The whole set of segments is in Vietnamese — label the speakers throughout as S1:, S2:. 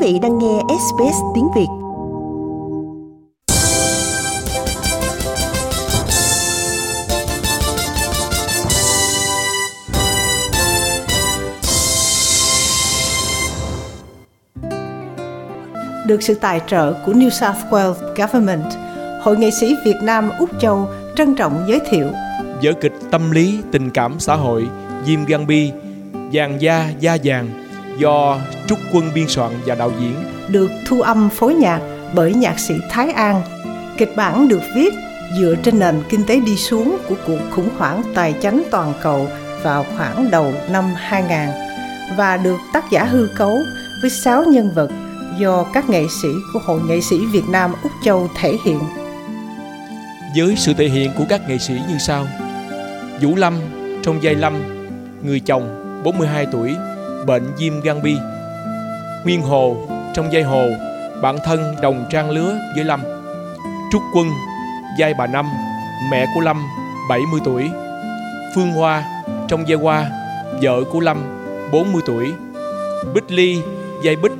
S1: vị đang nghe SBS tiếng Việt. Được sự tài trợ của New South Wales Government, Hội nghệ sĩ Việt Nam Úc Châu trân trọng giới thiệu
S2: vở kịch tâm lý tình cảm xã hội Jim Gambi Vàng da da vàng do Trúc Quân biên soạn và đạo diễn
S1: được thu âm phối nhạc bởi nhạc sĩ Thái An. Kịch bản được viết dựa trên nền kinh tế đi xuống của cuộc khủng hoảng tài chánh toàn cầu vào khoảng đầu năm 2000 và được tác giả hư cấu với 6 nhân vật do các nghệ sĩ của Hội nghệ sĩ Việt Nam Úc Châu thể hiện.
S2: Với sự thể hiện của các nghệ sĩ như sau Vũ Lâm trong vai Lâm, người chồng 42 tuổi, bệnh viêm gan bi. Nguyên Hồ trong giai Hồ, bạn thân đồng trang lứa với Lâm. Trúc Quân, giai bà Năm, mẹ của Lâm, 70 tuổi. Phương Hoa trong giai Hoa, vợ của Lâm, 40 tuổi. Bích Ly, giai Bích,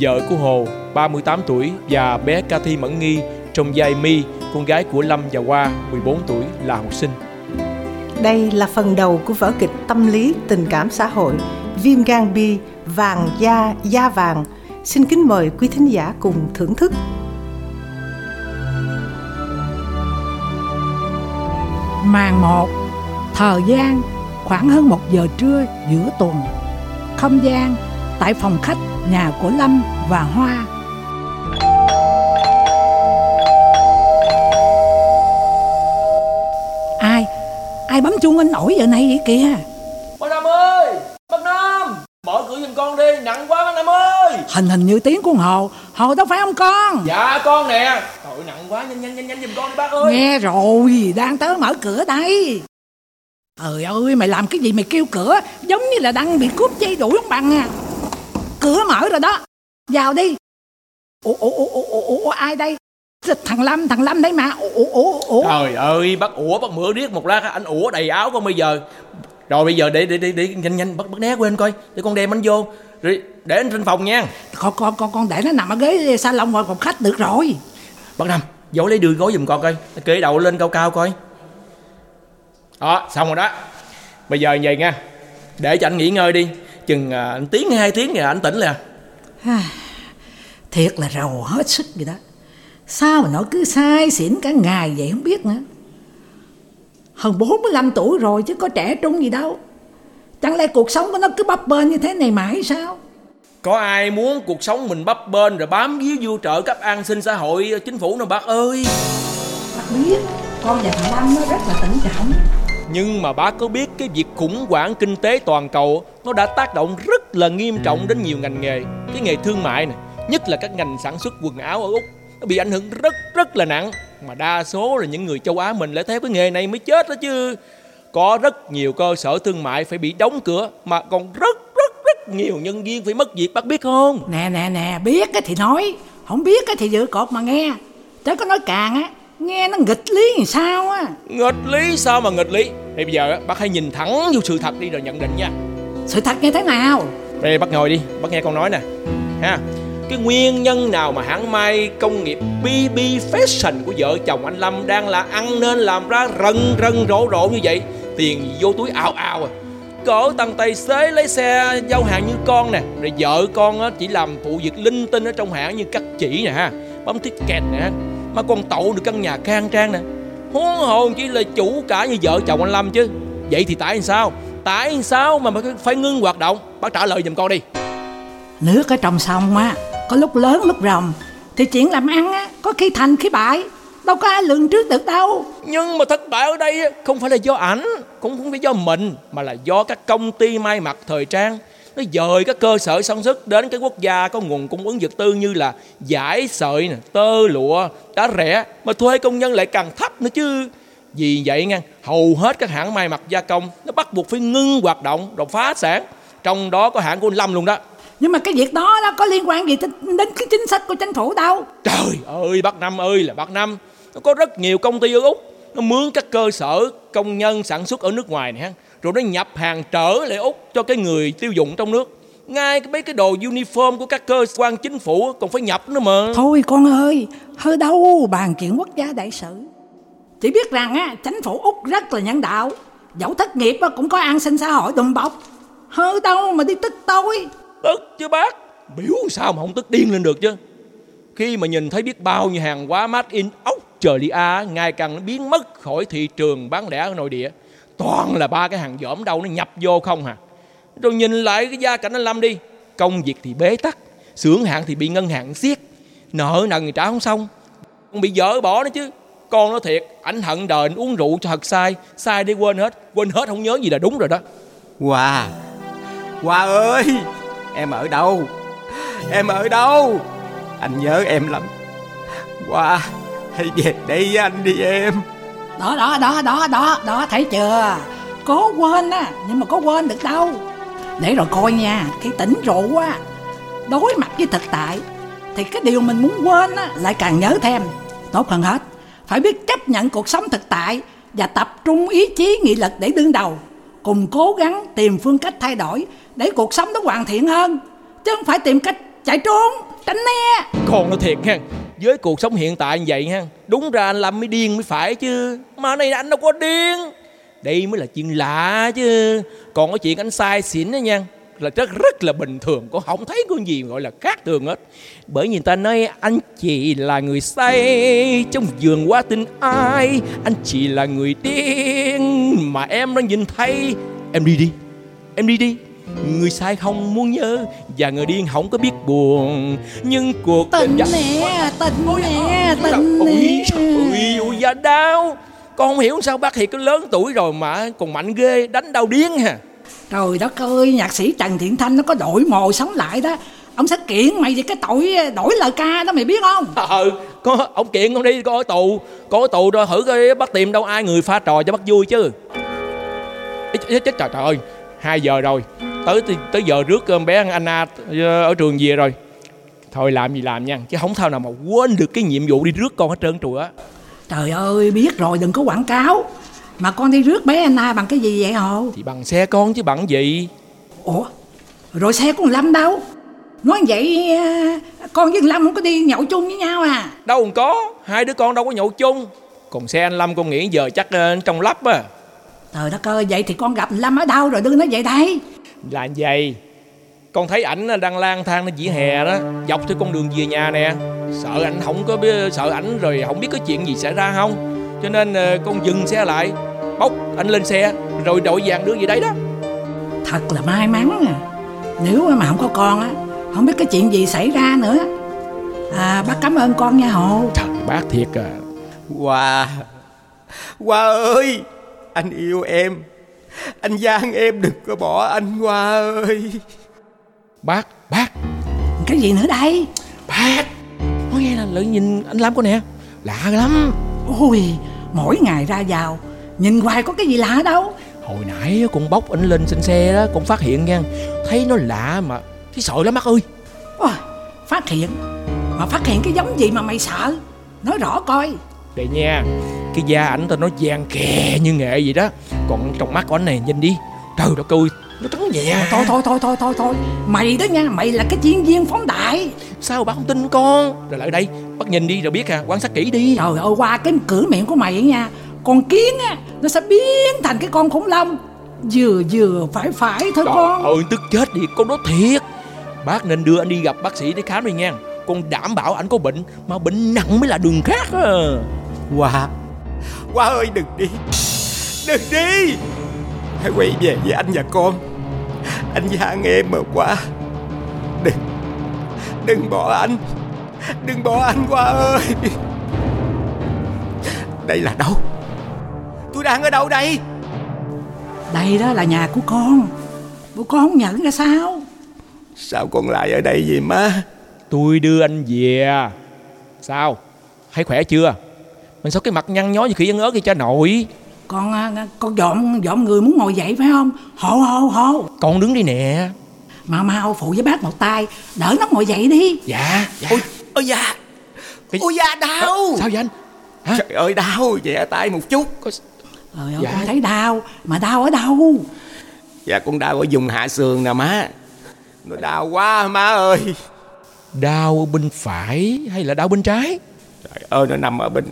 S2: vợ của Hồ, 38 tuổi và bé Cathy Mẫn Nghi trong giai mi, con gái của Lâm và Hoa, 14 tuổi là học sinh.
S1: Đây là phần đầu của vở kịch tâm lý tình cảm xã hội Viêm gan B, vàng da da vàng. Xin kính mời quý thính giả cùng thưởng thức.
S3: Màn 1 Thời gian, khoảng hơn một giờ trưa giữa tuần Không gian, tại phòng khách, nhà của Lâm và Hoa ai bấm chuông anh nổi giờ này vậy kìa
S2: bác năm ơi bác năm mở cửa giùm con đi nặng quá bác năm ơi
S3: hình hình như tiếng của hồ hồ đâu phải không con?
S2: Dạ con nè. Trời nặng quá nhanh nhanh nhanh nhanh giùm con đi bác ơi.
S3: Nghe rồi đang tới mở cửa đây. Trời ơi mày làm cái gì mày kêu cửa? Giống như là đang bị cướp dây đuổi không bằng à. Cửa mở rồi đó. Vào đi. Ủa ủa ủa ủa, ủa ai đây? Thằng lâm thằng lâm đấy mà. Ủa ủa ủa
S2: trời ơi bắt ủa bắt mửa điếc một lát anh ủa đầy áo con bây giờ. Rồi bây giờ để để để, để nhanh nhanh bắt bắt né quên coi. Để con đem anh vô rồi để anh trên phòng nha.
S3: Con con con con để nó nằm ở ghế salon ngoài phòng khách được rồi.
S2: Bác năm vô lấy đưa gói giùm con coi. Kê đầu lên cao cao coi. Đó xong rồi đó. Bây giờ vậy nha. Để cho anh nghỉ ngơi đi. Chừng à, anh tiếng hay hai tiếng rồi anh tỉnh là
S3: thiệt là rầu hết sức vậy đó. Sao mà nó cứ sai xỉn cả ngày vậy không biết nữa. Hơn 45 tuổi rồi chứ có trẻ trung gì đâu Chẳng lẽ cuộc sống của nó cứ bấp bênh như thế này mãi sao?
S2: Có ai muốn cuộc sống mình bấp bênh rồi bám víu vô trợ cấp an sinh xã hội chính phủ nào bác ơi?
S3: Bác biết con và thằng Lâm nó rất là tỉnh trọng
S2: nhưng mà bác có biết cái việc khủng hoảng kinh tế toàn cầu nó đã tác động rất là nghiêm trọng đến nhiều ngành nghề. Cái nghề thương mại này nhất là các ngành sản xuất quần áo ở úc nó bị ảnh hưởng rất rất là nặng. Mà đa số là những người châu Á mình lại theo cái nghề này mới chết đó chứ có rất nhiều cơ sở thương mại phải bị đóng cửa mà còn rất rất rất nhiều nhân viên phải mất việc bác biết không?
S3: Nè nè nè biết cái thì nói. Không biết cái thì giữ cột mà nghe. Chứ có nói càng á nghe nó nghịch lý làm sao á.
S2: Nghịch lý sao mà nghịch lý? Thì bây giờ bác hãy nhìn thẳng vô sự thật đi rồi nhận định nha.
S3: Sự thật như thế nào?
S2: Đây bác ngồi đi bác nghe con nói nè. Ha cái nguyên nhân nào mà hãng may công nghiệp BB Fashion của vợ chồng anh Lâm đang là ăn nên làm ra rần rần rộ rộ như vậy tiền vô túi ao ao à. Cỡ tăng tay xế lấy xe giao hàng như con nè rồi vợ con á, chỉ làm phụ việc linh tinh ở trong hãng như cắt chỉ nè ha bấm thiết kẹt nè. Mà còn tậu được căn nhà khang trang nè. Huống hồn chỉ là chủ cả như vợ chồng anh Lâm chứ. Vậy thì tại sao? Tại sao mà phải ngưng hoạt động? Bác trả lời giùm con đi.
S3: Nước ở trong sông á có lúc lớn lúc rồng thì chuyện làm ăn á có khi thành khi bại đâu có ai lường trước được đâu
S2: nhưng mà thất bại ở đây không phải là do ảnh cũng không phải do mình mà là do các công ty may mặc thời trang. Nó dời các cơ sở sản xuất đến cái quốc gia có nguồn cung ứng vật tư như là giải sợi nè tơ lụa đã rẻ mà thuê công nhân lại càng thấp nữa chứ. Vì vậy nha hầu hết các hãng may mặc gia công nó bắt buộc phải ngưng hoạt động rồi phá sản. Trong đó có hãng của anh Lâm luôn đó.
S3: Nhưng mà cái việc đó nó có liên quan gì đến cái chính sách của chính phủ đâu
S2: trời ơi bác năm ơi là bác năm nó có rất nhiều công ty ở úc nó mướn các cơ sở công nhân sản xuất ở nước ngoài này rồi nó nhập hàng trở lại úc cho cái người tiêu dùng trong nước ngay cái mấy cái đồ uniform của các cơ quan chính phủ còn phải nhập nữa mà
S3: Thôi con ơi, hơi đâu bàn chuyện quốc gia đại sự. Chỉ biết rằng á, chính phủ Úc rất là nhân đạo. Dẫu thất nghiệp á, cũng có an sinh xã hội đùm bọc. Hơi đâu mà đi tức tôi.
S2: tức chứ bác biểu sao mà không tức điên lên được chứ khi mà nhìn thấy biết bao nhiêu hàng hóa made in Australia ngày càng biến mất khỏi thị trường bán lẻ ở nội địa. Toàn là ba cái hàng dỏm đâu nó nhập vô không à. Rồi nhìn lại cái gia cảnh anh Lâm đi, công việc thì bế tắc, xưởng hạn thì bị ngân hàng siết, nợ nần thì trả không xong, còn bị dỡ bỏ nó chứ. Con nó thiệt, ảnh hận đời anh uống rượu cho thật sai sai để quên hết quên hết không nhớ gì là đúng rồi đó.
S4: Hòa Hòa ơi, Em ở đâu? Em ở đâu? Anh nhớ em lắm. Hoa Hãy về đây với anh đi em
S3: Đó, đó, đó, đó, đó, đó, thấy chưa? Cố quên á, nhưng mà có quên được đâu. Để rồi coi nha, khi tỉnh rượu á, đối mặt với thực tại, thì cái điều mình muốn quên á, lại càng nhớ thêm. Tốt hơn hết, phải biết chấp nhận cuộc sống thực tại và tập trung ý chí nghị lực để đương đầu. Cùng cố gắng tìm phương cách thay đổi để cuộc sống nó hoàn thiện hơn. Chứ không phải tìm cách chạy trốn, tránh né.
S2: con nói thiệt nha với cuộc sống hiện tại như vậy ha, đúng ra anh lâm mới điên mới phải chứ. Mà này anh đâu có điên. Đây mới là chuyện lạ chứ. Còn cái chuyện anh sai xỉn đó nha, là rất rất là bình thường. Con không thấy có gì gọi là khác thường hết. Bởi vì người ta nói anh chỉ là người say trong vườn quá tình ai, anh chỉ là người điên. Mà em đang nhìn thấy, em đi đi, em đi đi người sai không muốn nhớ và người điên không có biết buồn nhưng cuộc
S3: Tình
S2: Dạ.
S3: nè, tình nè, tình nè.
S2: ui ui da đau con không hiểu sao bác Hiệp cứ lớn tuổi rồi mà còn mạnh ghê đánh đau điên hà
S3: Trời đất ơi, nhạc sĩ Trần Thiện Thanh nó có đổi mồ sống lại đó. Ông sẽ kiện mày về cái tội đổi lời ca đó mày biết không?
S2: ờ có ông kiện con đi con ở tù con ở tù rồi thử coi bắt tìm đâu ai người pha trò cho bắt vui chứ chết trời trời ơi hai giờ rồi tới tới giờ rước con bé Anna ờ, ở trường về rồi thôi làm gì làm nha chứ không thao nào mà quên được cái nhiệm vụ đi rước con hết trơn trụi á
S3: Trời ơi, biết rồi đừng có quảng cáo. Mà con đi rước bé Anna bằng cái gì vậy hồ?
S2: thì bằng xe con chứ bằng gì
S3: Ủa, rồi xe của thằng Lâm đâu? Nói vậy à, con với Lâm không có đi nhậu chung với nhau à?
S2: đâu còn có hai đứa con đâu có nhậu chung còn xe anh Lâm con nghĩ giờ chắc ờ, trong lắp á
S3: Trời đất ơi, vậy thì con gặp Lâm ở đâu rồi đưa nó về đây?
S2: Là vậy con thấy ảnh đang lang thang trên vỉa hè đó. Dọc theo con đường về nhà nè. Sợ ảnh không có biết sợ ảnh rồi không biết có chuyện gì xảy ra không? Cho nên ờ, con dừng xe lại. Bốc anh lên xe rồi đội vàng đưa về đấy đó.
S3: Thật là may mắn à. Nếu mà không có con á, không biết cái chuyện gì xảy ra nữa. À, bác cảm ơn con nha Hồ.
S2: trời bác thiệt à.
S4: Hoa Hoa ơi Anh yêu em Anh gian em đừng có bỏ anh Hoa ơi
S2: bác bác
S3: Cái gì nữa đây?
S2: bác nói nghe là lợi nhìn anh Lâm con nè lạ lắm
S3: Ôi, mỗi ngày ra vào, nhìn hoài có cái gì lạ đâu.
S2: hồi nãy con bốc ảnh lên trên xe đó con phát hiện nha thấy nó lạ mà thấy sợ lắm bác ơi
S3: Ôi, phát hiện. Mà phát hiện cái giống gì mà mày sợ? Nói rõ coi.
S2: Đây nha Cái da ảnh tao nó vàng kè như nghệ vậy đó Còn trong mắt của ảnh này nhìn đi Trời đất ơi Nó trắng nhẹ
S3: Thôi thôi thôi thôi thôi thôi. Mày đó nha, mày là cái chuyên viên phóng đại.
S2: Sao bác không tin con Rồi lại đây Bác nhìn đi rồi biết à Quan sát kỹ đi
S3: Trời ơi, qua cái cửa miệng của mày ấy nha. Con kiến á, nó sẽ biến thành cái con khủng long. Vừa vừa phải phải thôi
S2: Trời
S3: con.
S2: ơi tức chết đi Con nói thiệt Bác nên đưa anh đi gặp bác sĩ để khám đi nha Con đảm bảo anh có bệnh Mà bệnh nặng mới là đường khác à.
S4: Hoa. Hoa ơi đừng đi. Đừng đi. Hãy quay về với anh và con. Anh gian em mà Hoa Đừng. Đừng bỏ anh. Đừng bỏ anh Hoa ơi. Đây là đâu? Tôi đang ở đâu đây?
S3: Đây đó là nhà của con. Bộ con không nhận ra sao?
S4: Sao con lại ở đây vậy má?
S2: Tôi đưa anh về. Sao? Thấy khỏe chưa Mình sao cái mặt nhăn nhó như khỉ ăn ớt vậy cha nội
S3: Con à, con dọn dọn người muốn ngồi dậy phải không? Hộ hộ hộ.
S2: Con đứng đi nè
S3: Mau mau phụ với bác một tay, đỡ nó ngồi dậy đi.
S2: Dạ, dạ.
S4: Ôi, ôi da
S2: Cái-
S4: Ôi da đau
S2: Sao vậy anh? Hả?
S4: Trời ơi đau Nhẹ tay một chút
S2: Có...
S3: Trời ơi,
S2: Dạ.
S3: con thấy đau, mà đau ở đâu?
S4: Dạ con đau ở vùng hạ sườn nè má Nó đau quá má ơi
S2: Đau bên phải hay là đau bên trái
S4: Trời ơi nó nằm ở bên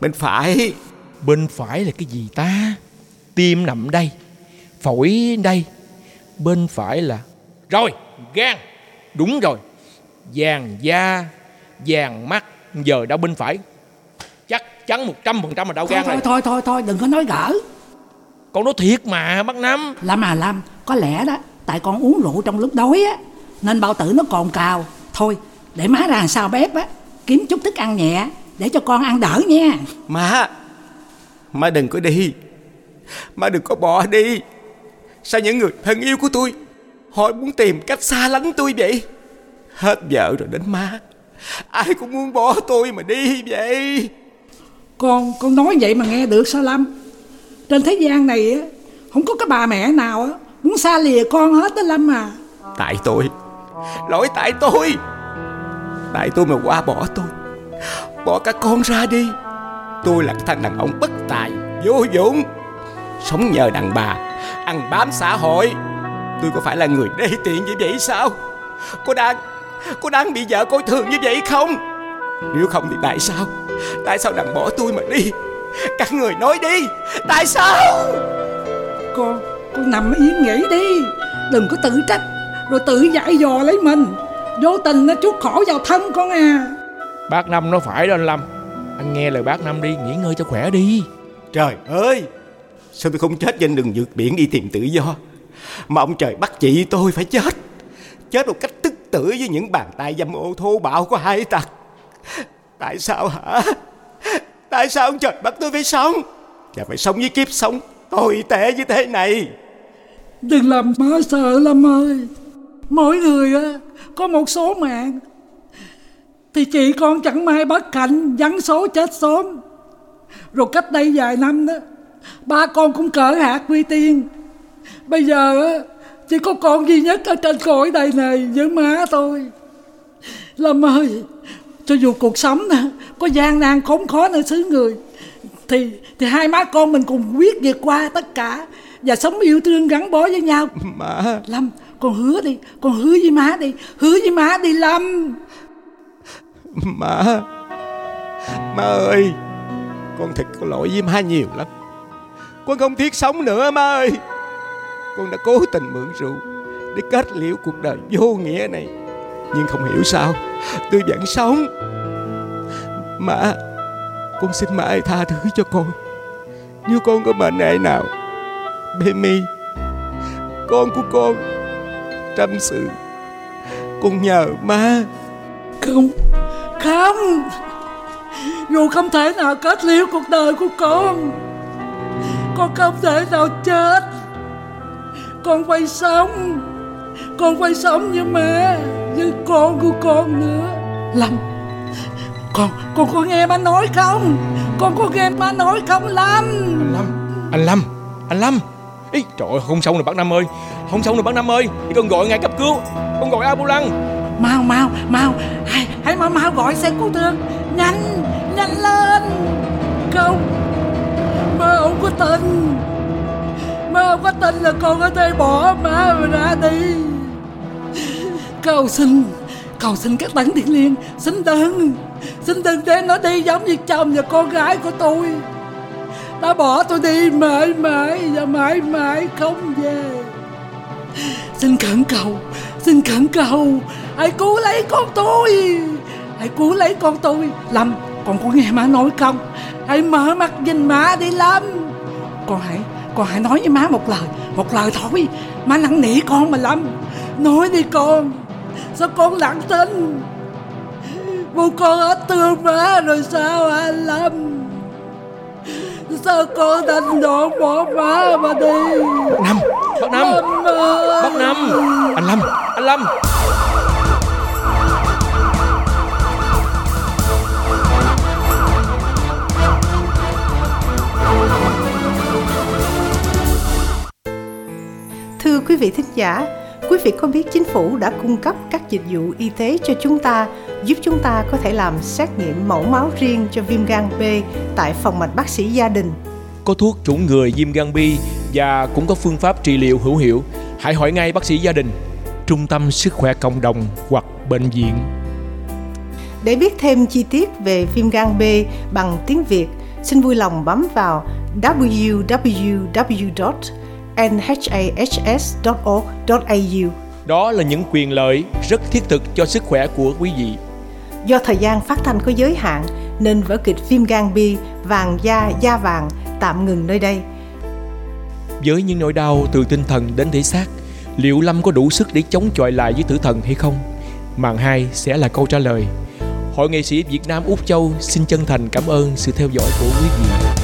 S4: Bên phải.
S2: Bên phải là cái gì ta? Tim nằm đây Phổi đây. Bên phải là Rồi gan. Đúng rồi. Vàng da Vàng mắt. Giờ đau bên phải. Chắc chắn 100% là đau
S3: thôi
S2: gan
S3: thôi
S2: này
S3: thôi thôi thôi đừng có nói gỡ.
S2: Con nói thiệt mà bác Năm.
S3: Lâm à Lâm Có lẽ đó Tại con uống rượu trong lúc đói á Nên bao tử nó còn cào. Thôi để má ra sao bếp á Kiếm chút thức ăn nhẹ Để cho con ăn đỡ nha.
S4: Má Má đừng có đi. Má đừng có bỏ đi. Sao những người thân yêu của tôi Họ muốn tìm cách xa lánh tôi vậy? Hết vợ rồi đến má. Ai cũng muốn bỏ tôi mà đi vậy.
S3: Con con nói vậy mà nghe được sao Lâm? Trên thế gian này á Không có cái bà mẹ nào á Muốn xa lìa con hết đó Lâm à.
S4: Tại tôi. Lỗi tại tôi. Tại tôi mà qua bỏ tôi Bỏ cả con ra đi. Tôi là cái thằng đàn ông bất tài, Vô dụng. Sống nhờ đàn bà, Ăn bám xã hội. Tôi có phải là người đê tiện như vậy sao? Cô đang Cô đang bị vợ coi thường như vậy không? Nếu không thì tại sao? Tại sao đàn bỏ tôi mà đi? Các người nói đi, Tại sao?
S3: Con con nằm yên nghỉ đi. Đừng có tự trách, Rồi tự dạy dò lấy mình. Vô tình nó chuốc khổ vào thân con à.
S2: Bác Năm nó phải đó anh Lâm. Anh nghe lời bác Năm đi Nghỉ ngơi cho khỏe đi.
S4: Trời ơi! Sao tôi không chết trên đường vượt biển đi tìm tự do? Mà ông trời bắt chị tôi phải chết. Chết một cách tức tử với những bàn tay dâm ô thô bạo của hai tặc. Tại sao hả? Tại sao ông trời bắt tôi phải sống? Và phải sống với kiếp sống tồi tệ như thế này.
S3: Đừng làm má sợ Lâm ơi. Mỗi người á Có một số mạng Thì chị con chẳng may bất hạnh Vắng số chết sớm. Rồi cách đây vài năm đó Ba con cũng cỡ hạt quy tiên. Bây giờ á Chỉ có con duy nhất ở trên cõi đời này Với má tôi Lâm ơi Cho dù cuộc sống Có gian nan khốn khó nơi xứ người Thì thì hai má con mình cùng quyết vượt qua tất cả Và sống yêu thương gắn bó với nhau.
S4: Mà
S3: Lâm con hứa đi Con hứa với má đi Hứa với má đi Lâm
S4: Má. Má ơi, Con thật có lỗi với má nhiều lắm. Con không thiết sống nữa, má ơi. Con đã cố tình mượn rượu Để kết liễu cuộc đời vô nghĩa này, Nhưng không hiểu sao, Tôi vẫn sống. Má, Con xin má ơi tha thứ cho con. Nếu con có bệnh hệ nào Baby Con của con, Tâm sự, Con nhờ má.
S3: Không. Không Dù không thể nào kết liễu cuộc đời của con Con không thể nào chết. Con phải sống Con phải sống với mẹ Với con của con nữa. Lâm Con con có nghe má nói không? Con có nghe má nói không Lâm
S2: Lâm Anh Lâm Anh Lâm. Ý, trời ơi không xong rồi bác Năm ơi Không xong rồi bác Năm ơi. Thì con gọi ngay cấp cứu Con gọi ambulance
S3: Mau mau mau. Hãy, hãy mau mau gọi xe cứu thương. Nhanh nhanh lên. Không. Mơ không có tin. Mơ không có tin là con có thể bỏ má mà ra đi. Cầu xin Cầu xin các đấng thiên liên Xin đừng Xin đừng để nó đi giống như chồng và con gái của tôi. Đã bỏ tôi đi mãi mãi Và mãi mãi không về. Xin khẩn cầu Xin khẩn cầu. Hãy cứu lấy con tôi. Hãy cứu lấy con tôi. Lâm Con có nghe má nói không? Hãy mở mắt nhìn má đi Lâm. Con hãy Con hãy nói với má một lời. Một lời thôi. Má năn nỉ con mà Lâm. Nói đi con. Sao con lặng tin? Bố con hết thương má rồi sao hả Lâm? Sao con đành đoạn bỏ má mà đi?
S2: Năm Bác Năm.
S3: Lâm ơi.
S2: Bác Năm. Anh Lâm. Anh Lâm
S1: vị thính giả, quý vị có biết chính phủ đã cung cấp các dịch vụ y tế cho chúng ta, giúp chúng ta có thể làm xét nghiệm mẫu máu riêng cho viêm gan B tại phòng mạch bác sĩ gia đình.
S2: Có thuốc chủng ngừa viêm gan B Và cũng có phương pháp trị liệu hữu hiệu Hãy hỏi ngay bác sĩ gia đình trung tâm sức khỏe cộng đồng hoặc bệnh viện.
S1: Để biết thêm chi tiết về viêm gan B bằng tiếng Việt, xin vui lòng bấm vào www.nhas.org.au.
S2: Đó là những quyền lợi rất thiết thực cho sức khỏe của quý vị.
S1: Do thời gian phát thanh có giới hạn nên vở kịch viêm gan B vàng da da vàng tạm ngừng nơi đây.
S2: Với những nỗi đau từ tinh thần đến thể xác, liệu Lâm có đủ sức để chống chọi lại với tử thần hay không? Màn 2 sẽ là câu trả lời. Hội nghệ sĩ Việt Nam Úc Châu xin chân thành cảm ơn sự theo dõi của quý vị.